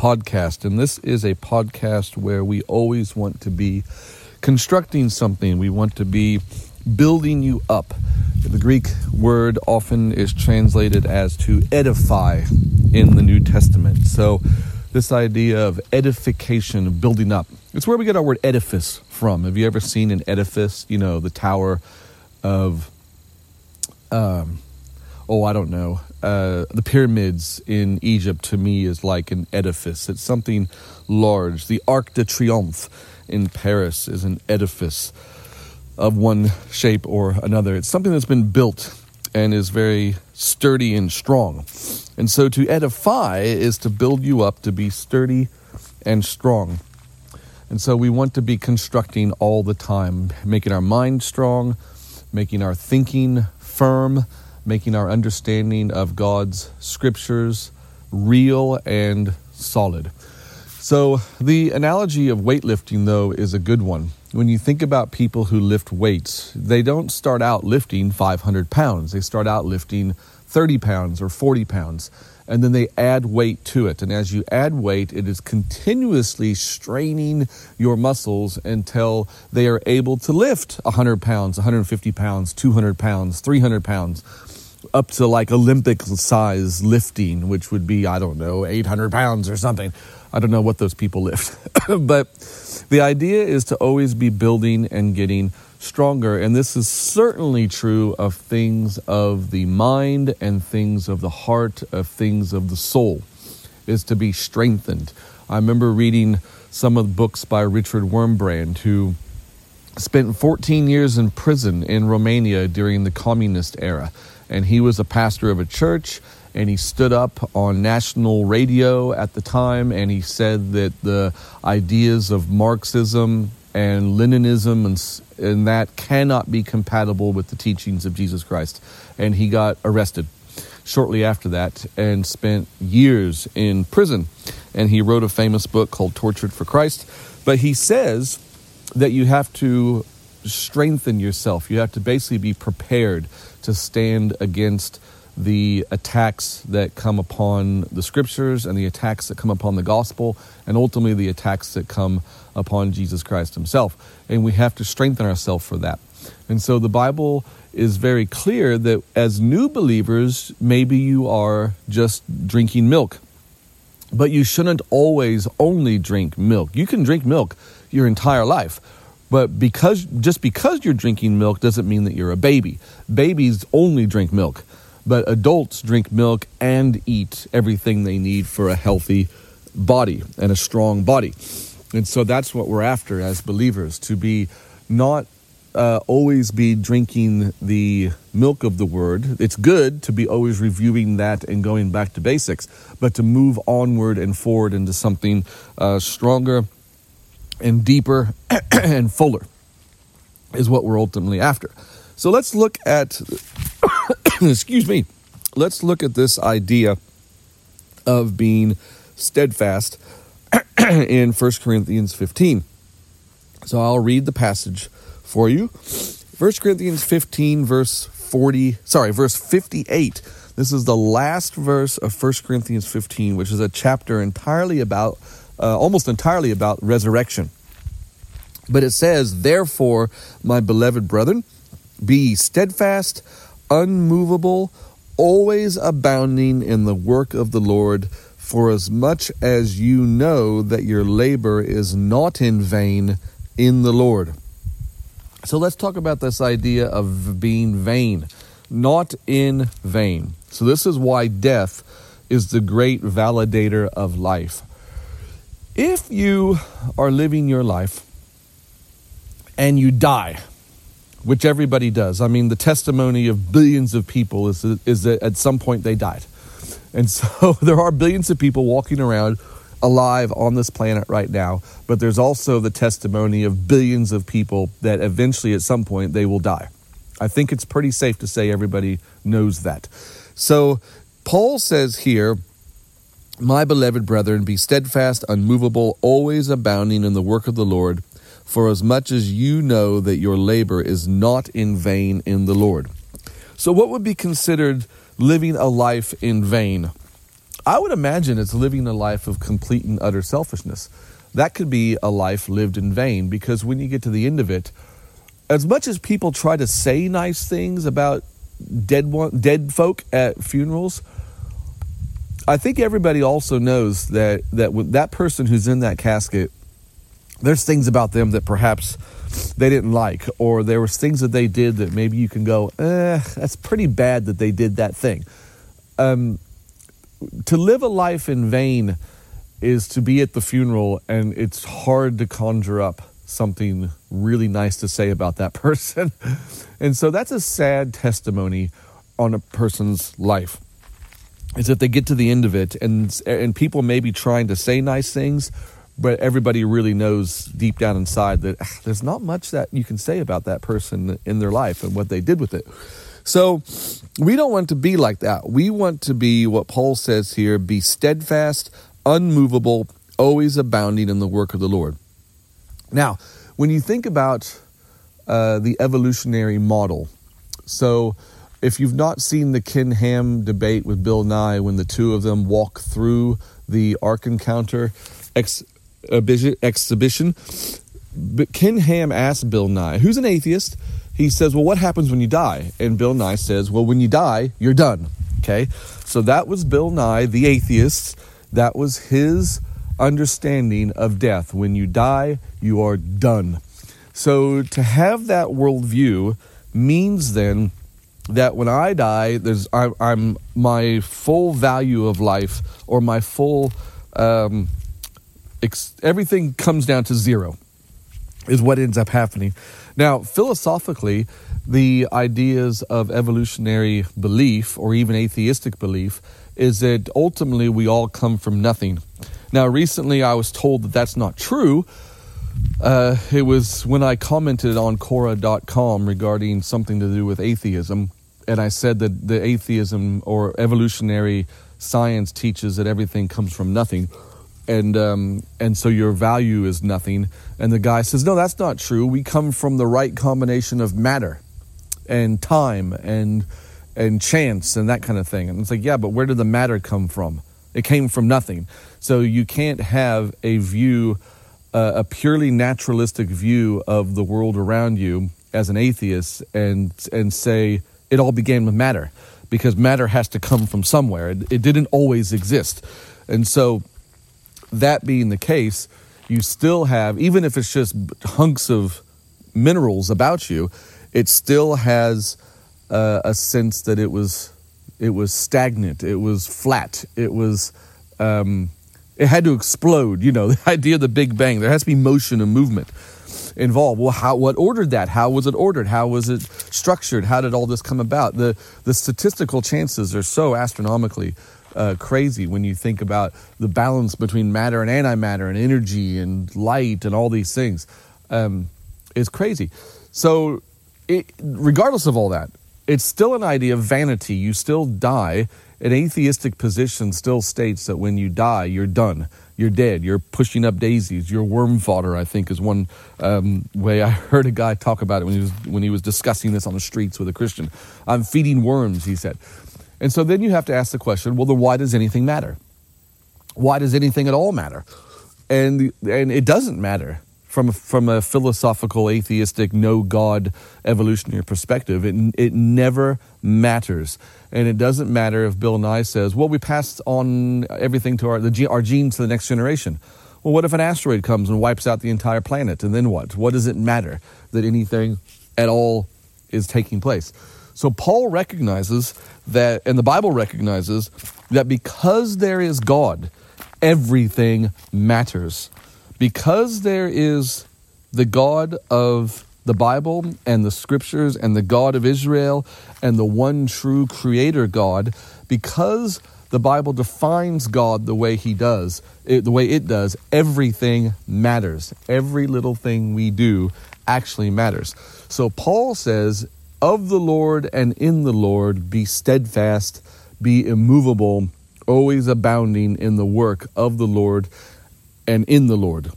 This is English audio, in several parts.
Podcast. And this is a podcast where we always want to be constructing something, we want to be building you up. The Greek word often is translated as to edify in the New Testament. So, this idea of edification, building up, it's where we get our word edifice from. Have you ever seen an edifice? You know, the tower of. Um, oh, I don't know. Uh, the pyramids in Egypt to me is like an edifice. It's something large. The Arc de Triomphe in Paris is an edifice of one shape or another. It's something that's been built and is very sturdy and strong. And so to edify is to build you up to be sturdy and strong. And so we want to be constructing all the time, making our mind strong, making our thinking firm making our understanding of God's scriptures real and solid. So, the analogy of weightlifting, though, is a good one. When you think about people who lift weights, they don't start out lifting 500 pounds. They start out lifting 30 pounds or 40 pounds, and then they add weight to it. And as you add weight, it is continuously straining your muscles until they are able to lift 100 pounds, 150 pounds, 200 pounds, 300 pounds up to like Olympic size lifting, which would be, I don't know, 800 pounds or something. I don't know what those people lift. but the idea is to always be building and getting stronger. And this is certainly true of things of the mind and things of the heart, of things of the soul, is to be strengthened. I remember reading some of the books by Richard Wurmbrand, who spent 14 years in prison in Romania during the communist era and he was a pastor of a church and he stood up on national radio at the time and he said that the ideas of Marxism and Leninism and, and that cannot be compatible with the teachings of Jesus Christ. And he got arrested shortly after that and spent years in prison. And he wrote a famous book called Tortured for Christ. But he says that you have to strengthen yourself. You have to basically be prepared to stand against the attacks that come upon the scriptures and the attacks that come upon the gospel and ultimately the attacks that come upon Jesus Christ himself. And we have to strengthen ourselves for that. And so the Bible is very clear that as new believers, maybe you are just drinking milk. But you shouldn't always only drink milk. You can drink milk your entire life but because just because you're drinking milk doesn't mean that you're a baby. Babies only drink milk, but adults drink milk and eat everything they need for a healthy body and a strong body. And so that's what we're after as believers to be not uh, always be drinking the milk of the word. It's good to be always reviewing that and going back to basics, but to move onward and forward into something uh, stronger and deeper and fuller is what we're ultimately after. So let's look at, excuse me, let's look at this idea of being steadfast in 1 Corinthians 15. So I'll read the passage for you. 1 Corinthians 15, verse 40, sorry, verse 58. This is the last verse of 1 Corinthians 15, which is a chapter entirely about uh, almost entirely about resurrection. But it says, Therefore, my beloved brethren, be steadfast, unmovable, always abounding in the work of the Lord, for as much as you know that your labor is not in vain in the Lord. So let's talk about this idea of being vain, not in vain. So, this is why death is the great validator of life. If you are living your life and you die, which everybody does, I mean, the testimony of billions of people is, is that at some point they died. And so there are billions of people walking around alive on this planet right now, but there's also the testimony of billions of people that eventually at some point they will die. I think it's pretty safe to say everybody knows that. So Paul says here, My beloved brethren, be steadfast, unmovable, always abounding in the work of the Lord, for as much as you know that your labor is not in vain in the Lord. So, what would be considered living a life in vain? I would imagine it's living a life of complete and utter selfishness. That could be a life lived in vain because when you get to the end of it, as much as people try to say nice things about dead one, dead folk at funerals, I think everybody also knows that that that person who's in that casket, there's things about them that perhaps they didn't like, or there was things that they did that maybe you can go, eh, that's pretty bad that they did that thing. Um, to live a life in vain is to be at the funeral, and it's hard to conjure up something really nice to say about that person. and so that's a sad testimony on a person's life. Is that they get to the end of it and and people may be trying to say nice things, but everybody really knows deep down inside that ah, there's not much that you can say about that person in their life and what they did with it. So we don't want to be like that. We want to be what Paul says here be steadfast, unmovable, always abounding in the work of the Lord. Now, when you think about uh, the evolutionary model, so if you've not seen the Ken Ham debate with Bill Nye when the two of them walk through the Ark Encounter ex- exhibition, but Ken Ham asked Bill Nye, who's an atheist, he says, Well, what happens when you die? And Bill Nye says, Well, when you die, you're done. Okay? So that was Bill Nye, the atheist. That was his understanding of death. When you die, you are done. So to have that worldview means then that when I die, there's I, am my full value of life or my full um, ex, everything comes down to zero is what ends up happening. Now, philosophically, the ideas of evolutionary belief or even atheistic belief is that ultimately we all come from nothing. Now, recently I was told that that's not true. Uh, it was when I commented on Quora.com regarding something to do with atheism, and I said that the atheism or evolutionary science teaches that everything comes from nothing, and um, and so your value is nothing. And the guy says, no, that's not true. We come from the right combination of matter, and time, and and chance, and that kind of thing. And it's like, yeah, but where did the matter come from? It came from nothing. So you can't have a view, uh, a purely naturalistic view of the world around you as an atheist, and and say it all began with matter, because matter has to come from somewhere. It, it didn't always exist, and so that being the case, you still have, even if it's just hunks of minerals about you, it still has uh, a sense that it was it was stagnant, it was flat, it was um, it had to explode. You know, the idea of the Big Bang. There has to be motion and movement involved. Well, how what ordered that? How was it ordered? How was it structured? How did all this come about? The the statistical chances are so astronomically uh, crazy when you think about the balance between matter and antimatter and energy and light and all these things. Um, it's crazy. So, it, regardless of all that, it's still an idea of vanity. You still die. An atheistic position still states that when you die, you're done. You're dead. You're pushing up daisies. You're worm fodder. I think is one um, way I heard a guy talk about it when he was when he was discussing this on the streets with a Christian. I'm feeding worms, he said. And so then you have to ask the question, well, then why does anything matter? Why does anything at all matter? And and it doesn't matter from a, from a philosophical, atheistic, no God evolutionary perspective. It it never matters, and it doesn't matter if Bill Nye says, "Well, we passed on everything to our the, our genes to the next generation." Well, what if an asteroid comes and wipes out the entire planet, and then what? What does it matter that anything at all is taking place? So Paul recognizes that, and the Bible recognizes that because there is God, everything matters. Because there is the God of the Bible and the scriptures and the God of Israel and the one true creator God, because the Bible defines God the way He does, it, the way it does, everything matters. Every little thing we do actually matters. So Paul says, Of the Lord and in the Lord, be steadfast, be immovable, always abounding in the work of the Lord and in the Lord.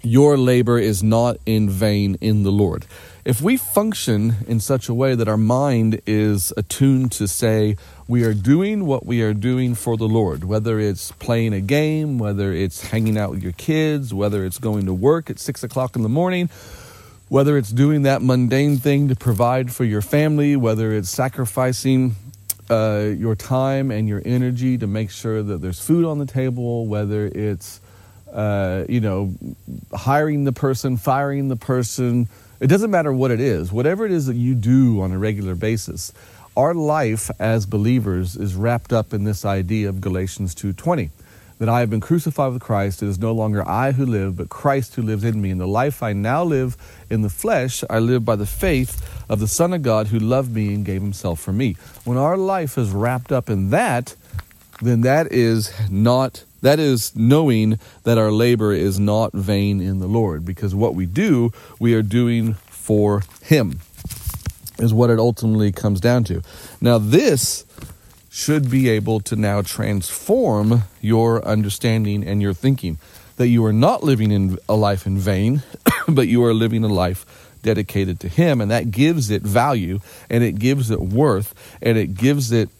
Your labor is not in vain in the Lord. If we function in such a way that our mind is attuned to say, we are doing what we are doing for the Lord, whether it's playing a game, whether it's hanging out with your kids, whether it's going to work at six o'clock in the morning, whether it's doing that mundane thing to provide for your family, whether it's sacrificing uh, your time and your energy to make sure that there's food on the table, whether it's uh, you know hiring the person, firing the person. It doesn't matter what it is. Whatever it is that you do on a regular basis, our life as believers is wrapped up in this idea of Galatians 2:20 that I have been crucified with Christ. It is no longer I who live but Christ who lives in me. And the life I now live in the flesh I live by the faith of the son of God who loved me and gave himself for me. When our life is wrapped up in that then that is not that is knowing that our labor is not vain in the Lord because what we do we are doing for him is what it ultimately comes down to. Now, this should be able to now transform your understanding and your thinking. That you are not living in a life in vain, but you are living a life dedicated to Him, and that gives it value and it gives it worth and it gives it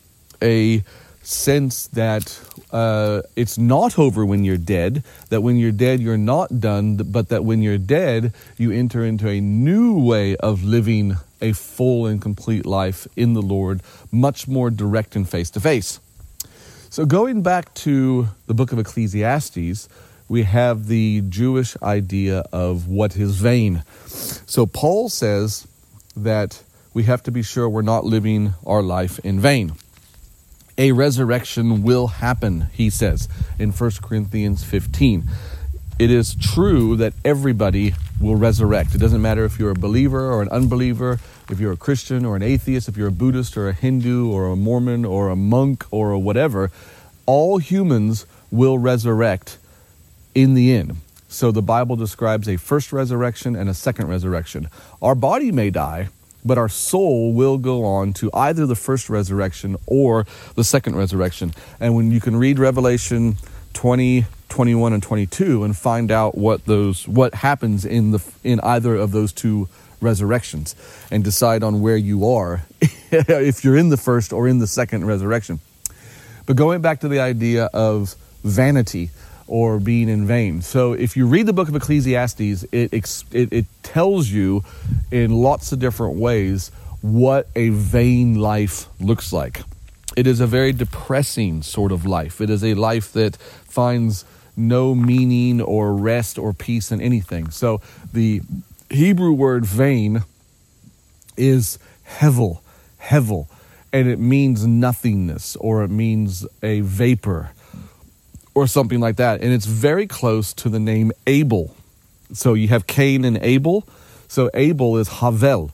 a sense that uh, it's not over when you're dead, that when you're dead, you're not done, but that when you're dead, you enter into a new way of living a full and complete life in the Lord, much more direct and face to face. So, going back to the book of Ecclesiastes, we have the Jewish idea of what is vain. So, Paul says that we have to be sure we're not living our life in vain. A resurrection will happen, he says in 1 Corinthians 15 it is true that everybody will resurrect. It doesn't matter if you're a believer or an unbeliever, if you're a Christian or an atheist, if you're a Buddhist or a Hindu or a Mormon or a monk or a whatever, all humans will resurrect in the end. So the Bible describes a first resurrection and a second resurrection. Our body may die, but our soul will go on to either the first resurrection or the second resurrection. And when you can read Revelation 20 21 and 22 and find out what those what happens in the in either of those two resurrections and decide on where you are if you're in the first or in the second resurrection. But going back to the idea of vanity or being in vain. So if you read the book of Ecclesiastes, it, it, it tells you in lots of different ways what a vain life looks like. It is a very depressing sort of life. It is a life that finds no meaning or rest or peace in anything. So the Hebrew word vain is hevel, hevel, and it means nothingness or it means a vapor or something like that. And it's very close to the name Abel. So you have Cain and Abel. So Abel is Havel,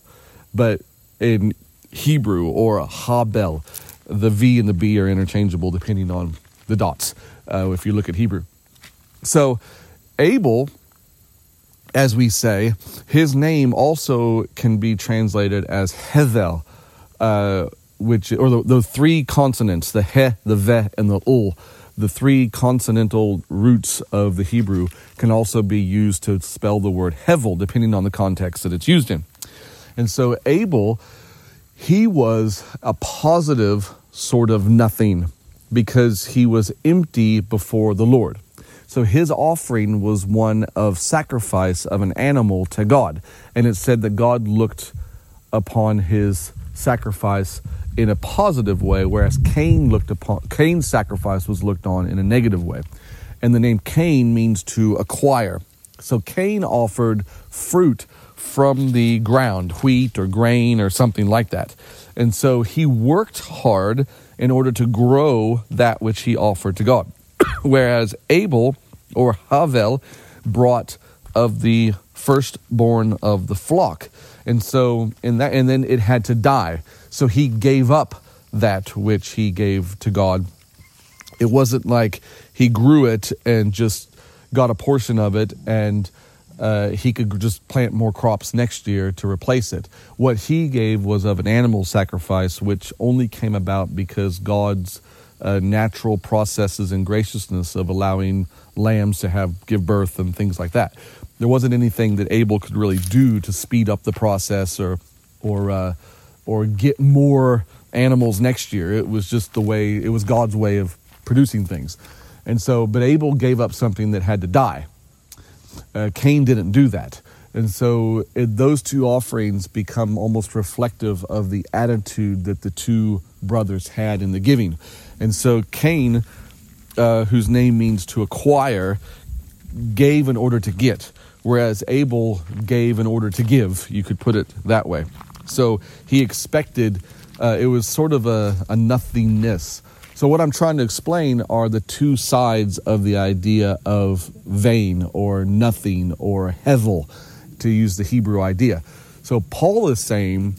but in Hebrew or Habel, the V and the B are interchangeable depending on the dots uh, if you look at Hebrew. So, Abel, as we say, his name also can be translated as Hevel, uh, which or the, the, three consonants, the he, the ve, and the ul, the three consonantal roots of the Hebrew can also be used to spell the word Hevel, depending on the context that it's used in. And so Abel, he was a positive sort of nothing because he was empty before the Lord. So his offering was one of sacrifice of an animal to God. And it said that God looked upon his sacrifice in a positive way, whereas Cain looked upon Cain's sacrifice was looked on in a negative way. And the name Cain means to acquire. So Cain offered fruit from the ground, wheat or grain or something like that. And so he worked hard in order to grow that which he offered to God. whereas Abel or Havel brought of the firstborn of the flock. And so in that and then it had to die. So he gave up that which he gave to God It wasn't like he grew it and just got a portion of it and uh, he could just plant more crops next year to replace it. What he gave was of an animal sacrifice, which only came about because God's uh, natural processes and graciousness of allowing lambs to have give birth and things like that. There wasn't anything that Abel could really do to speed up the process or or uh, or get more animals next year. It was just the way it was God's way of producing things. And so, but Abel gave up something that had to die. Uh, Cain didn't do that. And so it, those two offerings become almost reflective of the attitude that the two brothers had in the giving. And so Cain, uh, whose name means to acquire, gave in order to get, whereas Abel gave in order to give. You could put it that way. So he expected, uh, it was sort of a, a nothingness so, what I'm trying to explain are the two sides of the idea of vain or nothing or hevel, to use the Hebrew idea. So, Paul is saying,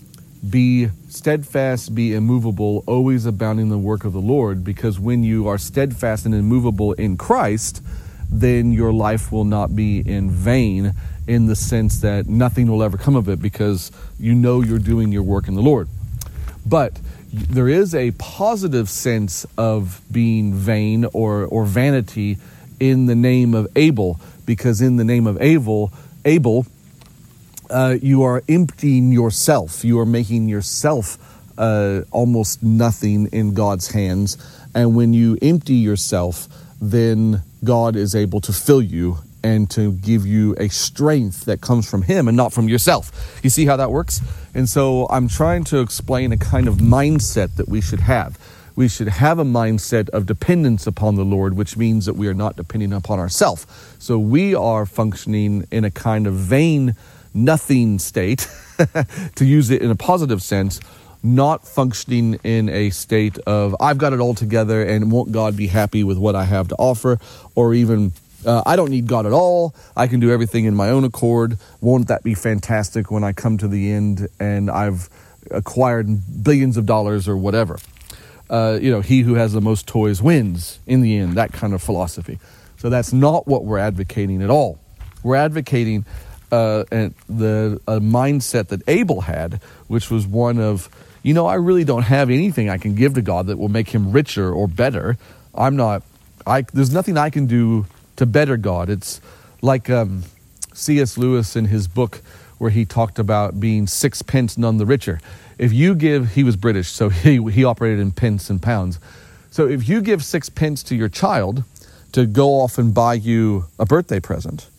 be steadfast, be immovable, always abounding in the work of the Lord, because when you are steadfast and immovable in Christ, then your life will not be in vain in the sense that nothing will ever come of it because you know you're doing your work in the Lord. But there is a positive sense of being vain or, or vanity in the name of Abel, because in the name of Abel, Abel, uh, you are emptying yourself. You are making yourself uh, almost nothing in God's hands. And when you empty yourself, then God is able to fill you and to give you a strength that comes from Him and not from yourself. You see how that works? And so I'm trying to explain a kind of mindset that we should have. We should have a mindset of dependence upon the Lord, which means that we are not depending upon ourselves. So we are functioning in a kind of vain, nothing state, to use it in a positive sense, not functioning in a state of, I've got it all together and won't God be happy with what I have to offer, or even uh, I don't need God at all. I can do everything in my own accord. Won't that be fantastic when I come to the end and I've acquired billions of dollars or whatever? Uh, you know, he who has the most toys wins in the end, that kind of philosophy. So that's not what we're advocating at all. We're advocating uh, the a mindset that Abel had, which was one of, you know, I really don't have anything I can give to God that will make him richer or better. I'm not, I, there's nothing I can do to better God. It's like um, C.S. Lewis in his book where he talked about being sixpence none the richer. If you give, he was British, so he, he operated in pence and pounds. So if you give sixpence to your child to go off and buy you a birthday present,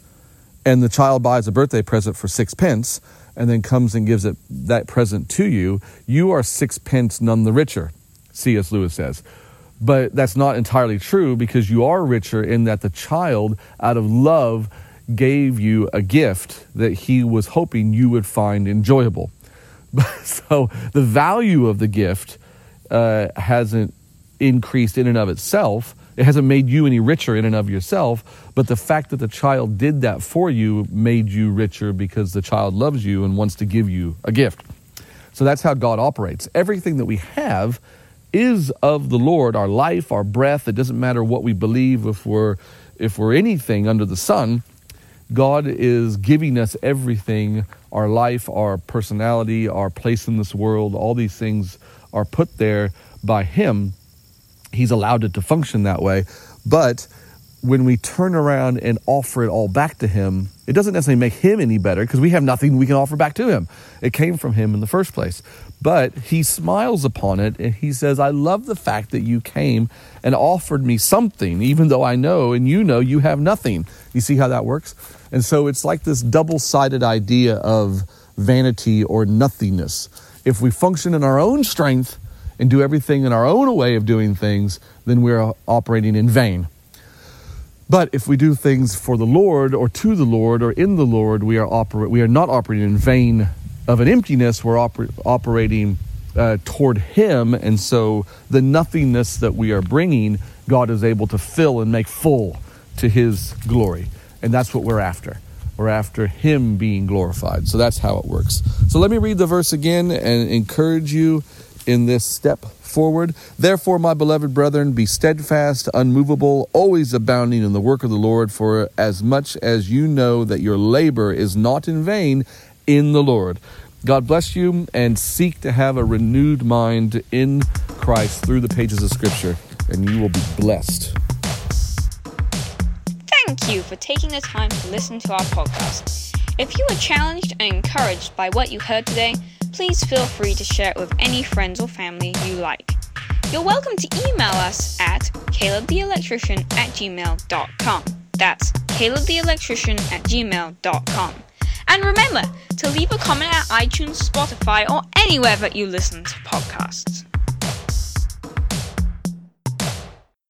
and the child buys a birthday present for sixpence, and then comes and gives it that present to you, you are sixpence none the richer, C.S. Lewis says. But that's not entirely true because you are richer in that the child, out of love, gave you a gift that he was hoping you would find enjoyable. so the value of the gift uh, hasn't increased in and of itself. It hasn't made you any richer in and of yourself, but the fact that the child did that for you made you richer because the child loves you and wants to give you a gift. So that's how God operates. Everything that we have is of the Lord, our life, our breath. It doesn't matter what we believe if we're if we're anything under the sun. God is giving us everything our life, our personality, our place in this world, all these things are put there by Him. He's allowed it to function that way. But when we turn around and offer it all back to Him, it doesn't necessarily make Him any better because we have nothing we can offer back to Him. It came from Him in the first place. But He smiles upon it and He says, I love the fact that you came and offered me something, even though I know and you know you have nothing. You see how that works? And so it's like this double sided idea of vanity or nothingness. If we function in our own strength and do everything in our own way of doing things, then we're operating in vain. But if we do things for the Lord or to the Lord or in the Lord, we are, oper- we are not operating in vain of an emptiness. We're oper- operating uh, toward Him. And so the nothingness that we are bringing, God is able to fill and make full to His glory. And that's what we're after. We're after Him being glorified. So that's how it works. So let me read the verse again and encourage you in this step forward. Therefore, my beloved brethren, be steadfast, unmovable, always abounding in the work of the Lord, for as much as you know that your labor is not in vain in the Lord. God bless you and seek to have a renewed mind in Christ through the pages of Scripture, and you will be blessed. Thank you for taking the time to listen to our podcast. If you were challenged and encouraged by what you heard today, please feel free to share it with any friends or family you like. You're welcome to email us at calebtheelectrician at gmail.com. That's calebtheelectrician at gmail.com. And remember to leave a comment at iTunes, Spotify, or anywhere that you listen to podcasts.